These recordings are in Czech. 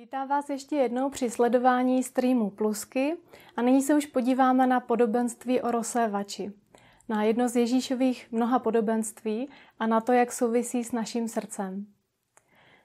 Vítám vás ještě jednou při sledování streamu Plusky a nyní se už podíváme na podobenství o rozsévači. Na jedno z Ježíšových mnoha podobenství a na to, jak souvisí s naším srdcem.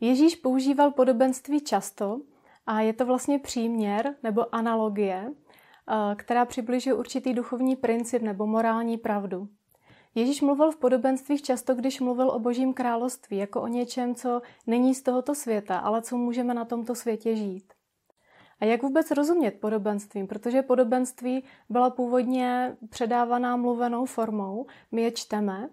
Ježíš používal podobenství často a je to vlastně příměr nebo analogie, eh, která přibližuje určitý duchovní princip nebo morální pravdu. Ježíš mluvil v podobenstvích často, když mluvil o božím království, jako o něčem, co není z tohoto světa, ale co můžeme na tomto světě žít. A jak vůbec rozumět podobenstvím? Protože podobenství byla původně předávaná mluvenou formou, my je čteme,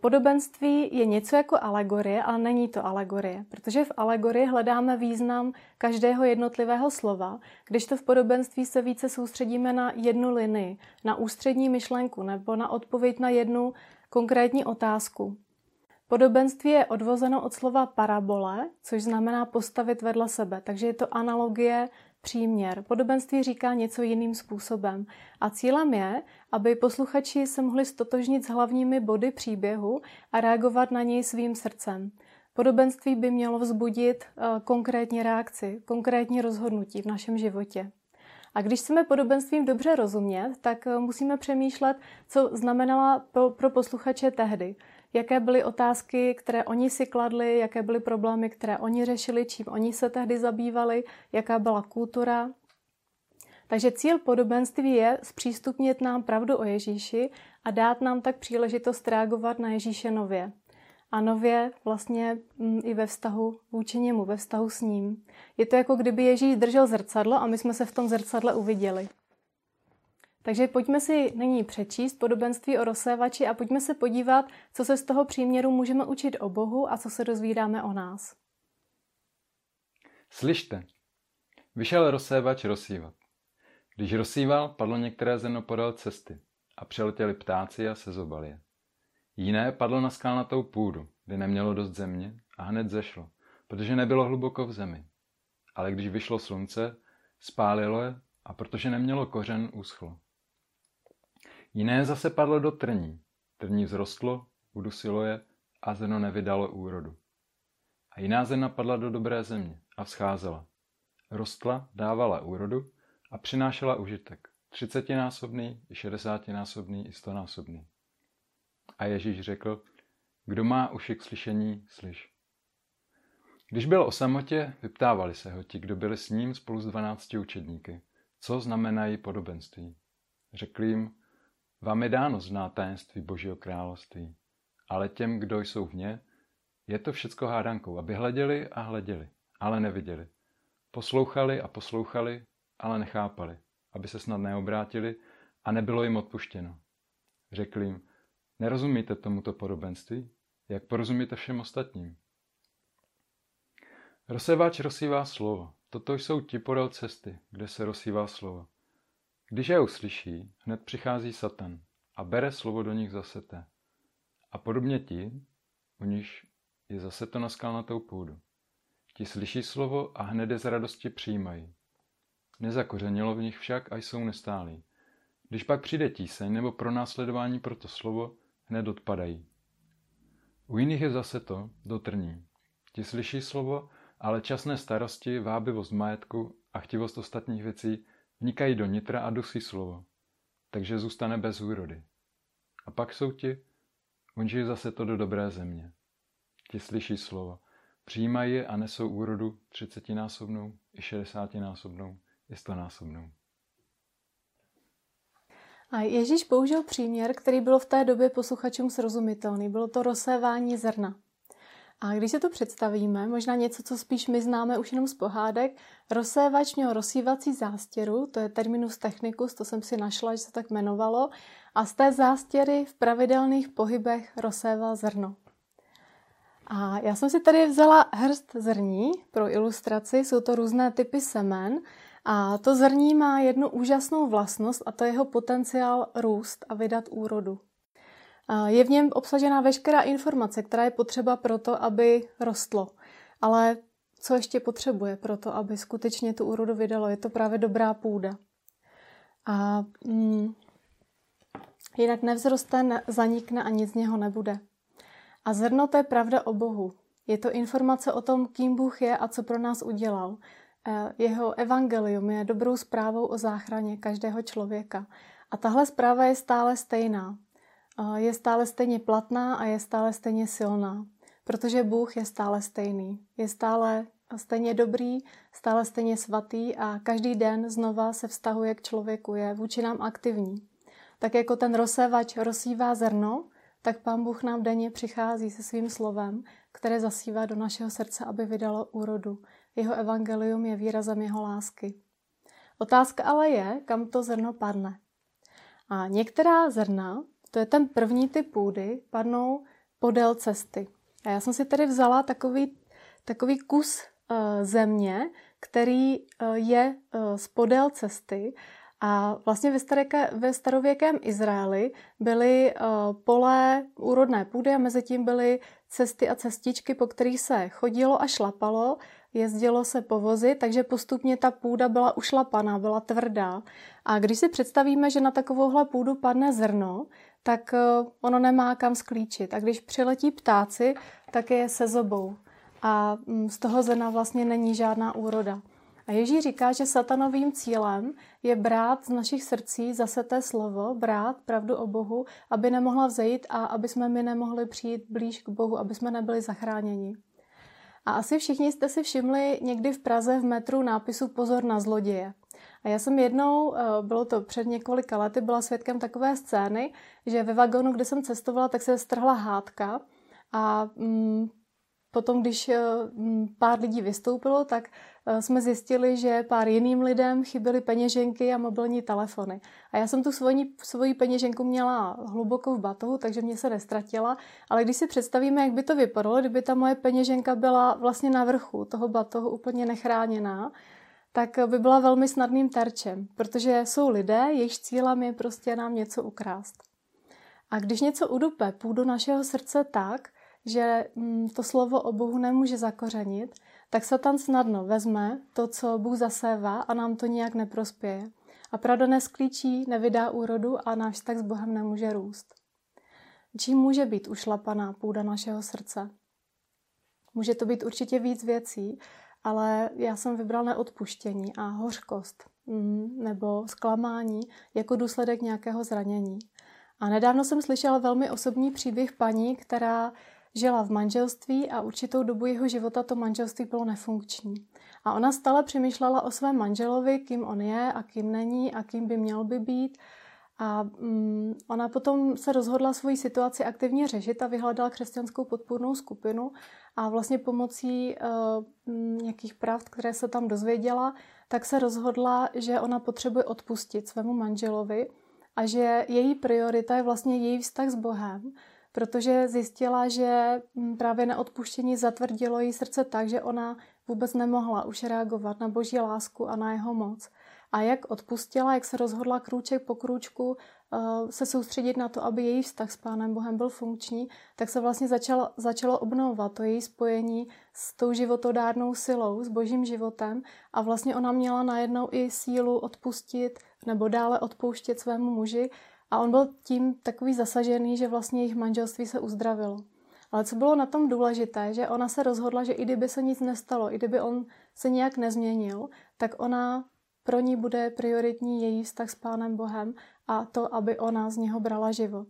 Podobenství je něco jako alegorie, ale není to alegorie, protože v alegorii hledáme význam každého jednotlivého slova, když to v podobenství se více soustředíme na jednu linii, na ústřední myšlenku nebo na odpověď na jednu konkrétní otázku. Podobenství je odvozeno od slova parabole, což znamená postavit vedle sebe, takže je to analogie příměr. Podobenství říká něco jiným způsobem. A cílem je, aby posluchači se mohli stotožnit s hlavními body příběhu a reagovat na něj svým srdcem. Podobenství by mělo vzbudit eh, konkrétní reakci, konkrétní rozhodnutí v našem životě. A když chceme podobenstvím dobře rozumět, tak eh, musíme přemýšlet, co znamenala pro, pro posluchače tehdy jaké byly otázky, které oni si kladli, jaké byly problémy, které oni řešili, čím oni se tehdy zabývali, jaká byla kultura. Takže cíl podobenství je zpřístupnit nám pravdu o Ježíši a dát nám tak příležitost reagovat na Ježíše nově. A nově vlastně mm, i ve vztahu vůči němu, ve vztahu s ním. Je to jako kdyby Ježíš držel zrcadlo a my jsme se v tom zrcadle uviděli. Takže pojďme si nyní přečíst podobenství o rozsévači a pojďme se podívat, co se z toho příměru můžeme učit o Bohu a co se dozvídáme o nás. Slyšte, vyšel rozsévač rozsívat. Když rozsíval, padlo některé zrno podél cesty a přeletěli ptáci a sezobali je. Jiné padlo na skalnatou půdu, kde nemělo dost země a hned zešlo, protože nebylo hluboko v zemi. Ale když vyšlo slunce, spálilo je a protože nemělo kořen, uschlo. Jiné zase padlo do trní. Trní vzrostlo, udusilo je a zrno nevydalo úrodu. A jiná zrna padla do dobré země a vzcházela. Rostla, dávala úrodu a přinášela užitek. Třicetinásobný, i šedesátinásobný, i stonásobný. A Ježíš řekl, kdo má uši k slyšení, slyš. Když byl o samotě, vyptávali se ho ti, kdo byli s ním spolu s dvanácti učedníky, co znamenají podobenství. Řekl jim, vám je dáno znát tajemství Božího království, ale těm, kdo jsou v ně, je to všecko hádankou, aby hleděli a hleděli, ale neviděli. Poslouchali a poslouchali, ale nechápali, aby se snad neobrátili a nebylo jim odpuštěno. Řekl jim, nerozumíte tomuto podobenství? Jak porozumíte všem ostatním? Rozseváč rozsývá slovo. Toto jsou ti podél cesty, kde se rozsývá slovo. Když je uslyší, hned přichází Satan a bere slovo do nich zasete. A podobně ti, u nich je zase to na skalnatou půdu. Ti slyší slovo a hned je z radosti přijímají. Nezakořenilo v nich však a jsou nestálí. Když pak přijde tíseň nebo pronásledování pro to slovo, hned odpadají. U jiných je zase to, dotrní. Ti slyší slovo, ale časné starosti, vábivost majetku a chtivost ostatních věcí Vnikají do nitra a dusí slovo, takže zůstane bez úrody. A pak jsou ti, vonží zase to do dobré země. Ti slyší slovo, přijímají je a nesou úrodu třicetinásobnou, i šedesátinásobnou, i stonásobnou. A Ježíš použil příměr, který byl v té době posluchačům srozumitelný. Bylo to rozsévání zrna. A když se to představíme, možná něco, co spíš my známe už jenom z pohádek, rozsévač měl rozsívací zástěru, to je terminus technicus, to jsem si našla, že se tak jmenovalo, a z té zástěry v pravidelných pohybech rozséval zrno. A já jsem si tady vzala hrst zrní pro ilustraci, jsou to různé typy semen a to zrní má jednu úžasnou vlastnost a to je jeho potenciál růst a vydat úrodu. Je v něm obsažena veškerá informace, která je potřeba pro to, aby rostlo. Ale co ještě potřebuje pro to, aby skutečně tu úrodu vydalo? Je to právě dobrá půda. A mm, jinak nevzroste, ne, zanikne a nic z něho nebude. A zrno to je pravda o Bohu. Je to informace o tom, kým Bůh je a co pro nás udělal. Eh, jeho evangelium je dobrou zprávou o záchraně každého člověka. A tahle zpráva je stále stejná. Je stále stejně platná a je stále stejně silná. Protože Bůh je stále stejný. Je stále stejně dobrý, stále stejně svatý a každý den znova se vztahuje k člověku, je vůči nám aktivní. Tak jako ten rozsévač rozsívá zrno, tak Pán Bůh nám denně přichází se svým slovem, které zasívá do našeho srdce, aby vydalo úrodu. Jeho evangelium je výrazem jeho lásky. Otázka ale je, kam to zrno padne. A některá zrna, to je ten první typ půdy, padnou podél cesty. A já jsem si tady vzala takový, takový kus uh, země, který uh, je uh, z podél cesty a vlastně ve, staréke, ve starověkém Izraeli byly uh, pole úrodné půdy a mezi tím byly cesty a cestičky, po kterých se chodilo a šlapalo, jezdilo se po vozi, takže postupně ta půda byla ušlapaná, byla tvrdá. A když si představíme, že na takovouhle půdu padne zrno, tak uh, ono nemá kam sklíčit. A když přiletí ptáci, tak je se zobou. A um, z toho zrna vlastně není žádná úroda. A Ježíš říká, že satanovým cílem je brát z našich srdcí zase té slovo, brát pravdu o Bohu, aby nemohla vzejít a aby jsme my nemohli přijít blíž k Bohu, aby jsme nebyli zachráněni. A asi všichni jste si všimli někdy v Praze v metru nápisu Pozor na zloděje. A já jsem jednou, eh, bylo to před několika lety, byla svědkem takové scény, že ve vagonu, kde jsem cestovala, tak se strhla hádka a mm, potom, když eh, pár lidí vystoupilo, tak eh, jsme zjistili, že pár jiným lidem chyběly peněženky a mobilní telefony. A já jsem tu svoji, svoji peněženku měla hluboko v batohu, takže mě se nestratila. Ale když si představíme, jak by to vypadalo, kdyby ta moje peněženka byla vlastně na vrchu toho batohu úplně nechráněná, tak by byla velmi snadným terčem, protože jsou lidé, jejichž cílem je prostě nám něco ukrást. A když něco udupe půdu našeho srdce tak, že mm, to slovo o Bohu nemůže zakořenit, tak Satan snadno vezme to, co Bůh zasévá a nám to nijak neprospěje. A pravda nesklíčí, nevydá úrodu a náš vztah s Bohem nemůže růst. Čím může být ušlapaná půda našeho srdce? Může to být určitě víc věcí, ale já jsem vybral neodpuštění a hořkost mm, nebo zklamání jako důsledek nějakého zranění. A nedávno jsem slyšela velmi osobní příběh paní, která žila v manželství a určitou dobu jeho života to manželství bylo nefunkční. A ona stále přemýšlela o svém manželovi, kým on je a kým není a kým by měl by být. A um, ona potom se rozhodla svoji situaci aktivně řešit a vyhledala křesťanskou podpůrnou skupinu a vlastně pomocí uh, nějakých pravd, které se tam dozvěděla, tak se rozhodla, že ona potřebuje odpustit svému manželovi a že její priorita je vlastně její vztah s Bohem, protože zjistila, že mm, právě neodpuštění zatvrdilo její srdce tak, že ona vůbec nemohla už reagovat na boží lásku a na jeho moc. A jak odpustila, jak se rozhodla krůček po krůčku uh, se soustředit na to, aby její vztah s Pánem Bohem byl funkční, tak se vlastně začalo, začalo obnovovat to její spojení s tou životodárnou silou, s božím životem a vlastně ona měla najednou i sílu odpustit nebo dále odpouštět svému muži a on byl tím takový zasažený, že vlastně jejich manželství se uzdravilo. Ale co bylo na tom důležité, že ona se rozhodla, že i kdyby se nic nestalo, i kdyby on se nějak nezměnil, tak ona pro ní bude prioritní její vztah s Pánem Bohem a to, aby ona z něho brala život.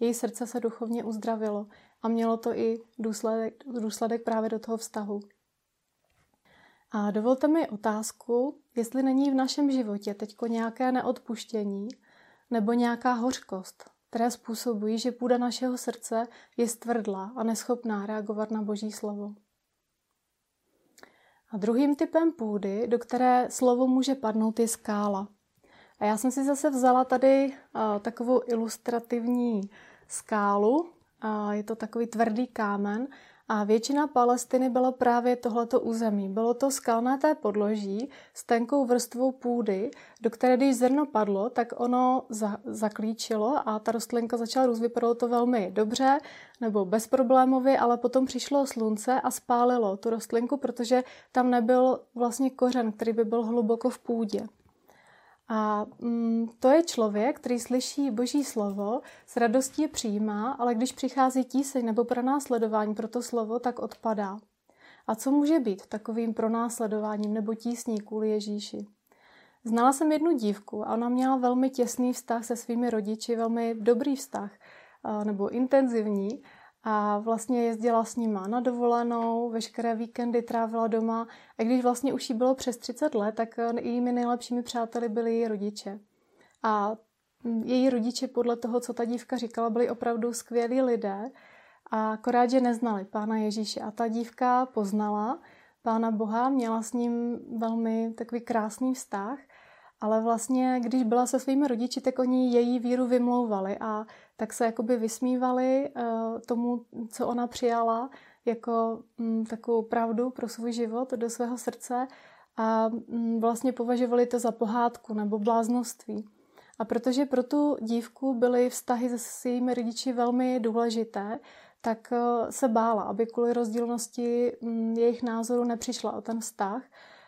Její srdce se duchovně uzdravilo a mělo to i důsledek, důsledek právě do toho vztahu. A dovolte mi otázku, jestli není v našem životě teď nějaké neodpuštění, nebo nějaká hořkost, které způsobují, že půda našeho srdce je stvrdlá a neschopná reagovat na Boží slovo. A druhým typem půdy, do které slovo může padnout, je skála. A já jsem si zase vzala tady uh, takovou ilustrativní skálu. Uh, je to takový tvrdý kámen a většina Palestiny bylo právě tohleto území. Bylo to skalnaté podloží s tenkou vrstvou půdy, do které když zrno padlo, tak ono za, zaklíčilo a ta rostlinka začala růst. Vypadalo to velmi dobře nebo bezproblémově, ale potom přišlo slunce a spálilo tu rostlinku, protože tam nebyl vlastně kořen, který by byl hluboko v půdě. A mm, to je člověk, který slyší Boží slovo, s radostí je přijímá, ale když přichází tíseň nebo pronásledování pro to slovo, tak odpadá. A co může být takovým pronásledováním nebo tísní kvůli Ježíši? Znala jsem jednu dívku a ona měla velmi těsný vztah se svými rodiči, velmi dobrý vztah nebo intenzivní a vlastně jezdila s nima na dovolenou, veškeré víkendy trávila doma a když vlastně už jí bylo přes 30 let, tak eh, jejími nejlepšími přáteli byli její rodiče. A hm, její rodiče podle toho, co ta dívka říkala, byli opravdu skvělí lidé a akorát, že neznali Pána Ježíše. A ta dívka poznala Pána Boha, měla s ním velmi takový krásný vztah ale vlastně, když byla se svými rodiči, tak oni její víru vymlouvali a tak se jakoby vysmívali uh, tomu, co ona přijala jako um, takovou pravdu pro svůj život do svého srdce a um, vlastně považovali to za pohádku nebo bláznoství. A protože pro tu dívku byly vztahy se svými rodiči velmi důležité, tak uh, se bála, aby kvůli rozdílnosti um, jejich názoru nepřišla o ten vztah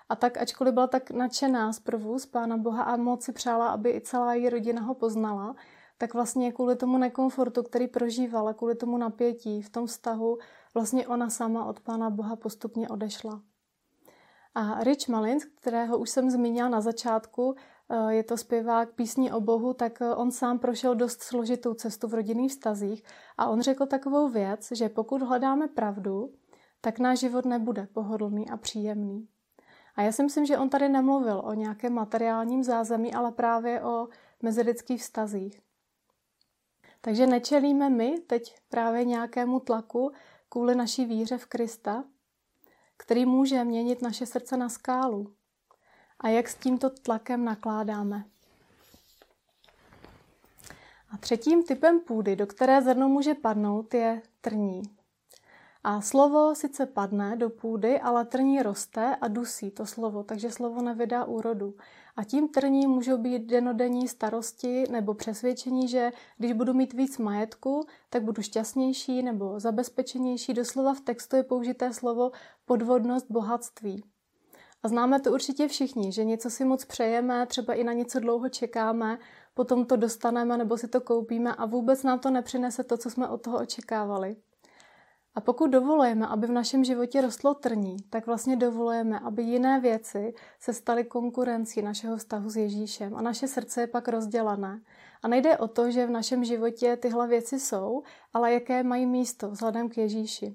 a tak, ačkoliv byla tak nadšená zprvu z Pána Boha a moc si přála, aby i celá její rodina ho poznala, tak vlastně kvůli tomu nekomfortu, který prožívala, kvůli tomu napětí v tom vztahu, vlastně ona sama od Pána Boha postupně odešla. A Rich Malins, kterého už jsem zmínila na začátku, eh, je to zpěvák písní o Bohu, tak eh, on sám prošel dost složitou cestu v rodinných vztazích a on řekl takovou věc, že pokud hledáme pravdu, tak náš život nebude pohodlný a příjemný. A já si myslím, že on tady nemluvil o nějakém materiálním zázemí, ale právě o mezilidských vztazích. Takže nečelíme my teď právě nějakému tlaku kvůli naší víře v Krista, který může měnit naše srdce na skálu. A jak s tímto tlakem nakládáme. A třetím typem půdy, do které zrno může padnout, je trní. A slovo sice padne do půdy, ale trní roste a dusí to slovo, takže slovo nevydá úrodu. A tím trní můžou být denodenní starosti nebo přesvědčení, že když budu mít víc majetku, tak budu šťastnější nebo zabezpečenější. Doslova v textu je použité slovo podvodnost bohatství. A známe to určitě všichni, že něco si moc přejeme, třeba i na něco dlouho čekáme, potom to dostaneme nebo si to koupíme a vůbec nám to nepřinese to, co jsme od toho očekávali. A pokud dovolujeme, aby v našem životě rostlo trní, tak vlastně dovolujeme, aby jiné věci se staly konkurencí našeho vztahu s Ježíšem a naše srdce je pak rozdělané. A nejde o to, že v našem životě tyhle věci jsou, ale jaké mají místo vzhledem k Ježíši.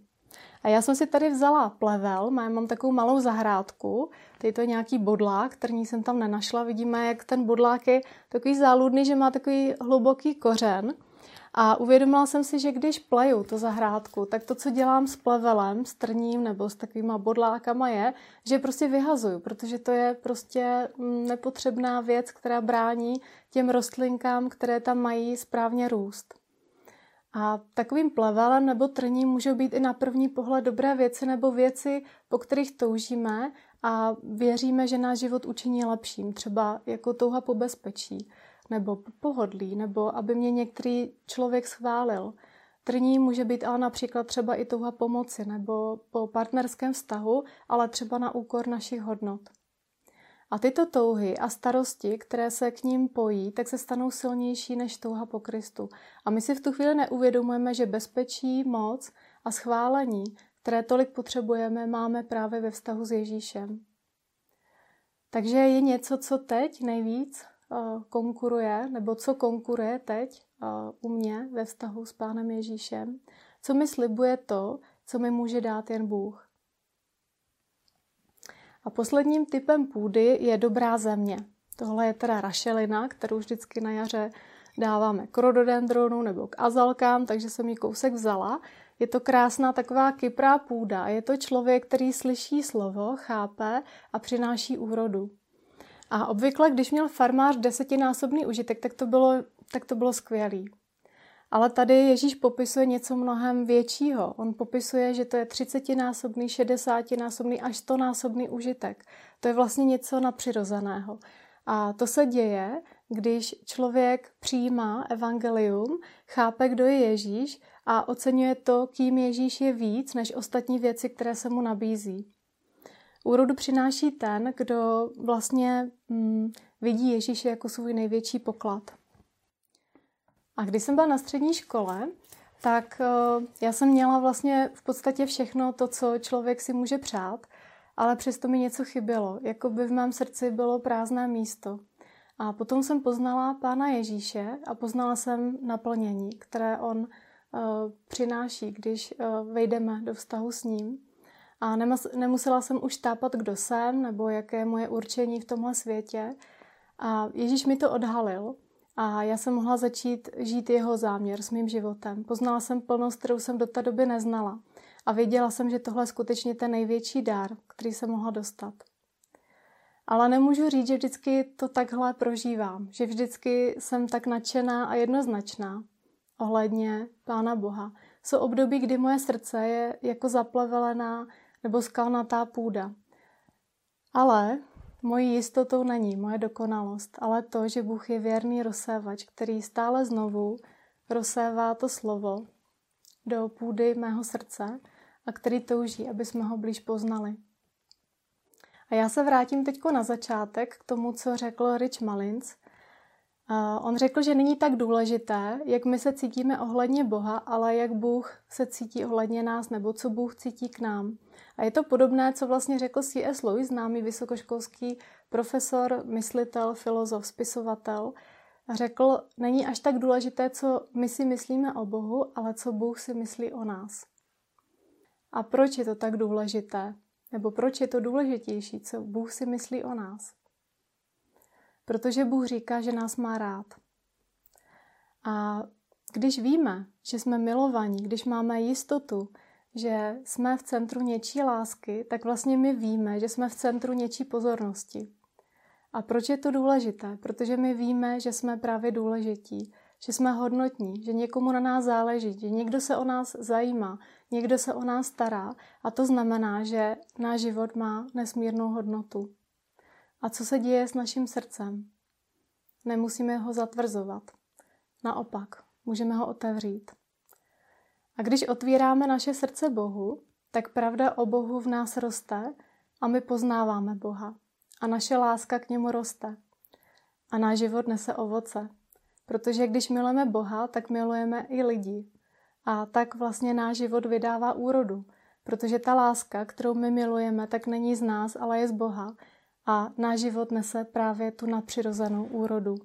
A já jsem si tady vzala plevel, mám, mám takovou malou zahrádku, tady to je nějaký bodlák, trní jsem tam nenašla, vidíme, jak ten bodlák je takový záludný, že má takový hluboký kořen. A uvědomila jsem si, že když pleju to zahrádku, tak to, co dělám s plevelem, s trním nebo s takovýma bodlákama je, že prostě vyhazuju, protože to je prostě mm, nepotřebná věc, která brání těm rostlinkám, které tam mají správně růst. A takovým plevelem nebo trním můžou být i na první pohled dobré věci nebo věci, po kterých toužíme a věříme, že náš život učiní lepším, třeba jako touha po bezpečí nebo pohodlí, nebo aby mě některý člověk schválil. Trní může být ale například třeba i touha pomoci nebo po partnerském vztahu, ale třeba na úkor našich hodnot. A tyto touhy a starosti, které se k ním pojí, tak se stanou silnější než touha po Kristu. A my si v tu chvíli neuvědomujeme, že bezpečí, moc a schválení, které tolik potřebujeme, máme právě ve vztahu s Ježíšem. Takže je něco, co teď nejvíc konkuruje, nebo co konkuruje teď u mě ve vztahu s Pánem Ježíšem, co mi slibuje to, co mi může dát jen Bůh. A posledním typem půdy je dobrá země. Tohle je teda rašelina, kterou vždycky na jaře dáváme k rododendronu nebo k azalkám, takže jsem ji kousek vzala. Je to krásná taková kyprá půda. Je to člověk, který slyší slovo, chápe a přináší úrodu. A obvykle, když měl farmář desetinásobný užitek, tak to bylo, tak to bylo skvělý. Ale tady Ježíš popisuje něco mnohem většího. On popisuje, že to je třicetinásobný, šedesátinásobný až stonásobný užitek. To je vlastně něco nadpřirozeného. A to se děje, když člověk přijímá evangelium, chápe, kdo je Ježíš a oceňuje to, kým Ježíš je víc než ostatní věci, které se mu nabízí. Úrodu přináší ten, kdo vlastně mm, vidí Ježíše jako svůj největší poklad. A když jsem byla na střední škole, tak uh, já jsem měla vlastně v podstatě všechno to, co člověk si může přát, ale přesto mi něco chybělo. Jako by v mém srdci bylo prázdné místo. A potom jsem poznala Pána Ježíše a poznala jsem naplnění, které on uh, přináší, když uh, vejdeme do vztahu s ním. A nemusela jsem už tápat, kdo jsem nebo jaké je moje určení v tomhle světě. A Ježíš mi to odhalil a já jsem mohla začít žít jeho záměr s mým životem. Poznala jsem plnost, kterou jsem do té doby neznala. A věděla jsem, že tohle je skutečně ten největší dár, který jsem mohla dostat. Ale nemůžu říct, že vždycky to takhle prožívám, že vždycky jsem tak nadšená a jednoznačná ohledně Pána Boha. Jsou období, kdy moje srdce je jako zaplevelená nebo skalnatá půda. Ale mojí jistotou není moje dokonalost, ale to, že Bůh je věrný rozsévač, který stále znovu rozsévá to slovo do půdy mého srdce a který touží, aby jsme ho blíž poznali. A já se vrátím teď na začátek k tomu, co řekl Rich Malins. On řekl, že není tak důležité, jak my se cítíme ohledně Boha, ale jak Bůh se cítí ohledně nás, nebo co Bůh cítí k nám. A je to podobné, co vlastně řekl C.S. Lewis, známý vysokoškolský profesor, myslitel, filozof, spisovatel. Řekl, není až tak důležité, co my si myslíme o Bohu, ale co Bůh si myslí o nás. A proč je to tak důležité? Nebo proč je to důležitější, co Bůh si myslí o nás? Protože Bůh říká, že nás má rád. A když víme, že jsme milovaní, když máme jistotu, že jsme v centru něčí lásky, tak vlastně my víme, že jsme v centru něčí pozornosti. A proč je to důležité? Protože my víme, že jsme právě důležití, že jsme hodnotní, že někomu na nás záleží, že někdo se o nás zajímá, někdo se o nás stará a to znamená, že náš život má nesmírnou hodnotu. A co se děje s naším srdcem? Nemusíme ho zatvrzovat. Naopak, můžeme ho otevřít. A když otvíráme naše srdce Bohu, tak pravda o Bohu v nás roste a my poznáváme Boha. A naše láska k němu roste. A náš život nese ovoce. Protože když milujeme Boha, tak milujeme i lidi. A tak vlastně náš život vydává úrodu. Protože ta láska, kterou my milujeme, tak není z nás, ale je z Boha. A náš život nese právě tu nadpřirozenou úrodu.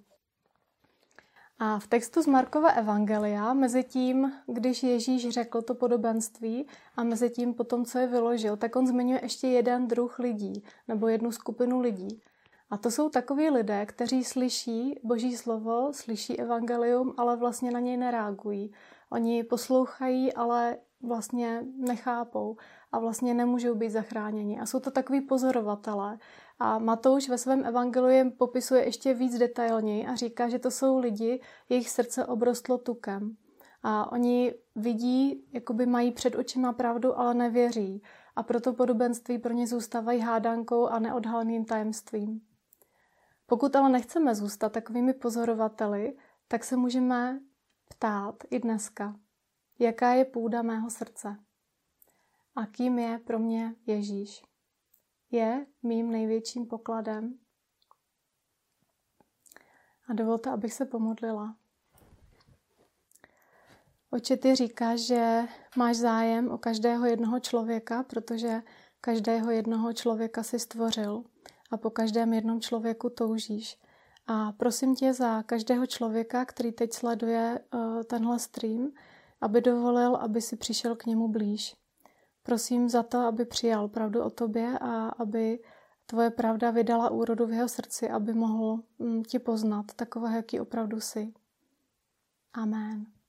A v textu z Markova Evangelia, mezi tím, když Ježíš řekl to podobenství a mezi tím potom, co je vyložil, tak on zmiňuje ještě jeden druh lidí, nebo jednu skupinu lidí. A to jsou takoví lidé, kteří slyší Boží slovo, slyší evangelium, ale vlastně na něj nereagují. Oni poslouchají, ale vlastně nechápou a vlastně nemůžou být zachráněni. A jsou to takový pozorovatelé. A Matouš ve svém evangeliu popisuje ještě víc detailněji a říká, že to jsou lidi, jejich srdce obrostlo tukem. A oni vidí, jakoby mají před očima pravdu, ale nevěří. A proto podobenství pro ně zůstávají hádankou a neodhaleným tajemstvím. Pokud ale nechceme zůstat takovými pozorovateli, tak se můžeme ptát i dneska, jaká je půda mého srdce a kým je pro mě Ježíš. Je mým největším pokladem. A dovolte, abych se pomodlila. Oče, ty říkáš, že máš zájem o každého jednoho člověka, protože každého jednoho člověka si stvořil a po každém jednom člověku toužíš. A prosím tě za každého člověka, který teď sleduje uh, tenhle stream, aby dovolil, aby si přišel k němu blíž. Prosím za to, aby přijal pravdu o tobě a aby tvoje pravda vydala úrodu v jeho srdci, aby mohl mm, ti poznat takového, jaký opravdu jsi. Amen.